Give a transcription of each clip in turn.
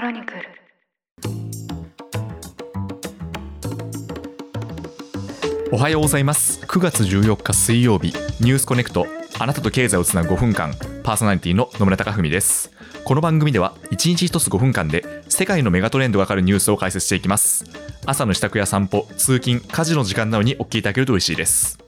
クロニクル。おはようございます。9月14日水曜日。ニュースコネクト。あなたと経済をつなぐ5分間パーソナリティの野村貴文です。この番組では1日1つ5分間で世界のメガトレンドがわかるニュースを解説していきます。朝の支度や散歩通勤家事の時間などにお聞きいただけると嬉しいです。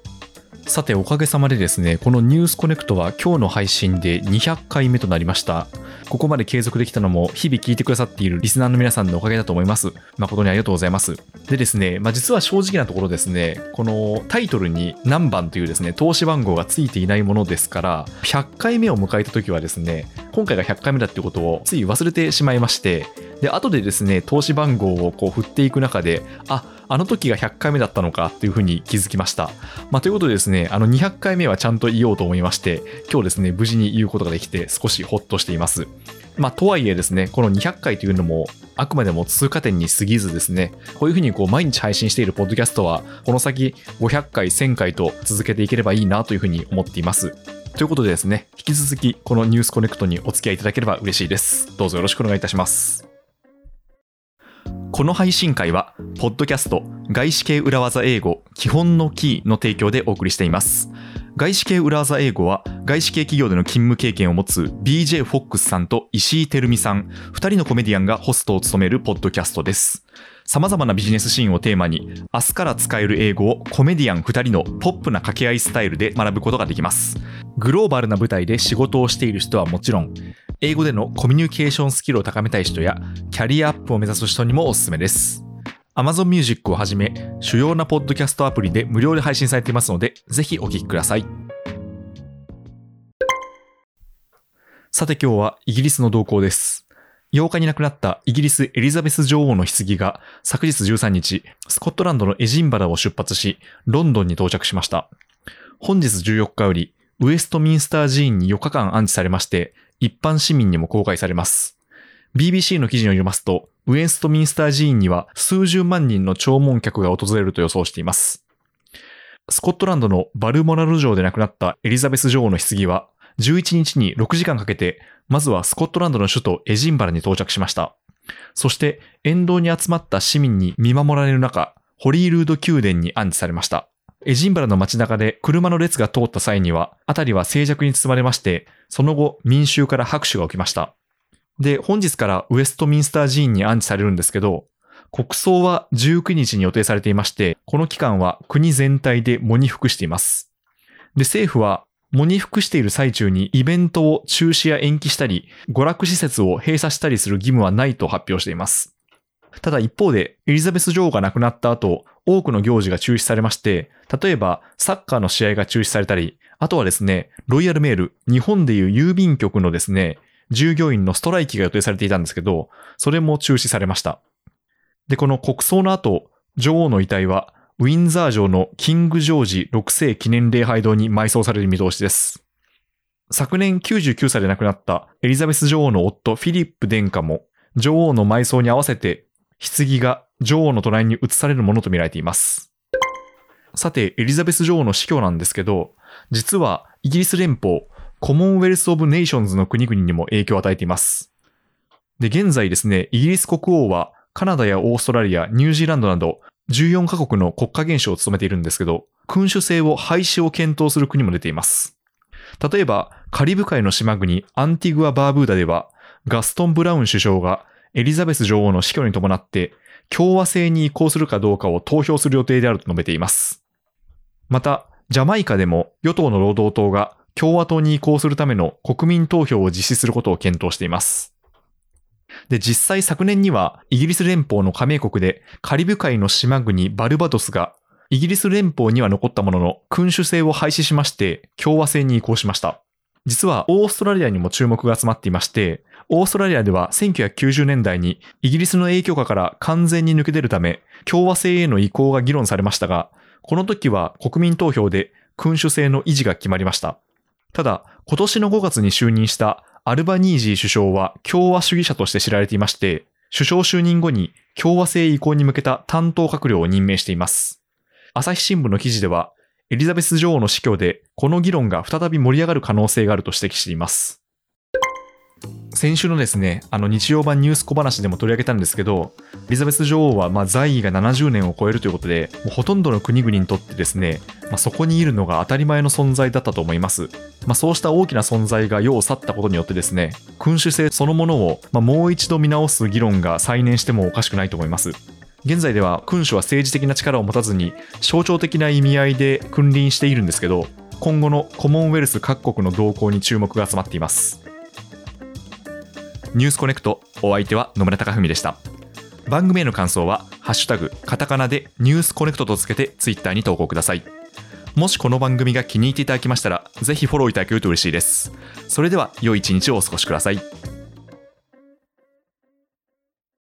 さておかげさまでですねこのニュースコネクトは今日の配信で200回目となりました。ここまで継続できたのも日々聞いてくださっているリスナーの皆さんのおかげだと思います。誠にありがとうございます。でですね、まあ、実は正直なところですねこのタイトルに何番というですね投資番号がついていないものですから100回目を迎えた時はですね今回が100回目だってことをつい忘れてしまいましてで後でですね投資番号をこう振っていく中でああの時が100回目だったのかっていうふうに気づきました。まあ、ということでですね、あの200回目はちゃんと言おうと思いまして、今日ですね、無事に言うことができて少しホッとしています。まあ、とはいえですね、この200回というのも、あくまでも通過点に過ぎずですね、こういうふうにこう毎日配信しているポッドキャストは、この先500回、1000回と続けていければいいなというふうに思っています。ということでですね、引き続きこのニュースコネクトにお付き合いいただければ嬉しいです。どうぞよろしくお願いいたします。この配信会は、ポッドキャスト、外資系裏技英語、基本のキーの提供でお送りしています。外資系裏技英語は、外資系企業での勤務経験を持つ BJ フォックスさんと石井てるみさん、二人のコメディアンがホストを務めるポッドキャストです。様々なビジネスシーンをテーマに、明日から使える英語をコメディアン二人のポップな掛け合いスタイルで学ぶことができます。グローバルな舞台で仕事をしている人はもちろん、英語でのコミュニケーションスキルを高めたい人や、キャリアアップを目指す人にもおすすめです。Amazon Music をはじめ、主要なポッドキャストアプリで無料で配信されていますので、ぜひお聴きください。さて今日はイギリスの動向です。8日に亡くなったイギリスエリザベス女王の棺が昨日13日、スコットランドのエジンバラを出発し、ロンドンに到着しました。本日14日より、ウエストミンスター寺院に4日間安置されまして、一般市民にも公開されます。BBC の記事によりますと、ウエストミンスター寺院には数十万人の弔問客が訪れると予想しています。スコットランドのバルモラル城で亡くなったエリザベス女王の棺は、11日に6時間かけて、まずはスコットランドの首都エジンバラに到着しました。そして、沿道に集まった市民に見守られる中、ホリールード宮殿に安置されました。エジンバラの街中で車の列が通った際には、辺りは静寂に包まれまして、その後民衆から拍手が起きました。で、本日からウェストミンスター寺院に安置されるんですけど、国葬は19日に予定されていまして、この期間は国全体で喪に服しています。で、政府は喪に服している最中にイベントを中止や延期したり、娯楽施設を閉鎖したりする義務はないと発表しています。ただ一方で、エリザベス女王が亡くなった後、多くの行事が中止されまして、例えばサッカーの試合が中止されたり、あとはですね、ロイヤルメール、日本でいう郵便局のですね、従業員のストライキが予定されていたんですけど、それも中止されました。で、この国葬の後、女王の遺体は、ウィンザー城のキング・ジョージ6世記念礼拝堂に埋葬される見通しです。昨年99歳で亡くなったエリザベス女王の夫フィリップ殿下も女王の埋葬に合わせて棺が女王の隣に移されるものとみられています。さて、エリザベス女王の死去なんですけど、実はイギリス連邦、コモンウェルス・オブ・ネーションズの国々にも影響を与えています。で、現在ですね、イギリス国王はカナダやオーストラリア、ニュージーランドなど14カ国の国家元首を務めているんですけど、君主制を廃止を検討する国も出ています。例えば、カリブ海の島国アンティグア・バーブーダでは、ガストン・ブラウン首相がエリザベス女王の死去に伴って共和制に移行するかどうかを投票する予定であると述べています。また、ジャマイカでも与党の労働党が共和党に移行するための国民投票を実施することを検討しています。で、実際昨年にはイギリス連邦の加盟国でカリブ海の島国バルバドスがイギリス連邦には残ったものの君主制を廃止しまして共和制に移行しました。実はオーストラリアにも注目が集まっていまして、オーストラリアでは1990年代にイギリスの影響下から完全に抜け出るため、共和制への移行が議論されましたが、この時は国民投票で君主制の維持が決まりました。ただ、今年の5月に就任したアルバニージー首相は共和主義者として知られていまして、首相就任後に共和制移行に向けた担当閣僚を任命しています。朝日新聞の記事では、エリザベス女王の死去でこの議論が再び盛り上がる可能性があると指摘しています。先週のですね、あの日曜版ニュース小話でも取り上げたんですけど、エリザベス女王はま在位が70年を超えるということで、もうほとんどの国々にとってですね、まあ、そこにいるのが当たり前の存在だったと思います。まあ、そうした大きな存在が世を去ったことによってですね、君主制そのものをまもう一度見直す議論が再燃してもおかしくないと思います。現在では君主は政治的な力を持たずに象徴的な意味合いで君臨しているんですけど今後のコモンウェルス各国の動向に注目が集まっていますニュースコネクト。お相手は野村貴文でした。番組への感想は「ハッシュタグカタカナ」でニュースコネクトとつけてツイッターに投稿ください。もしこの番組が気に入っていただきましたらぜひフォローいただけると嬉しいです。それでは良い一日をお過ごしください。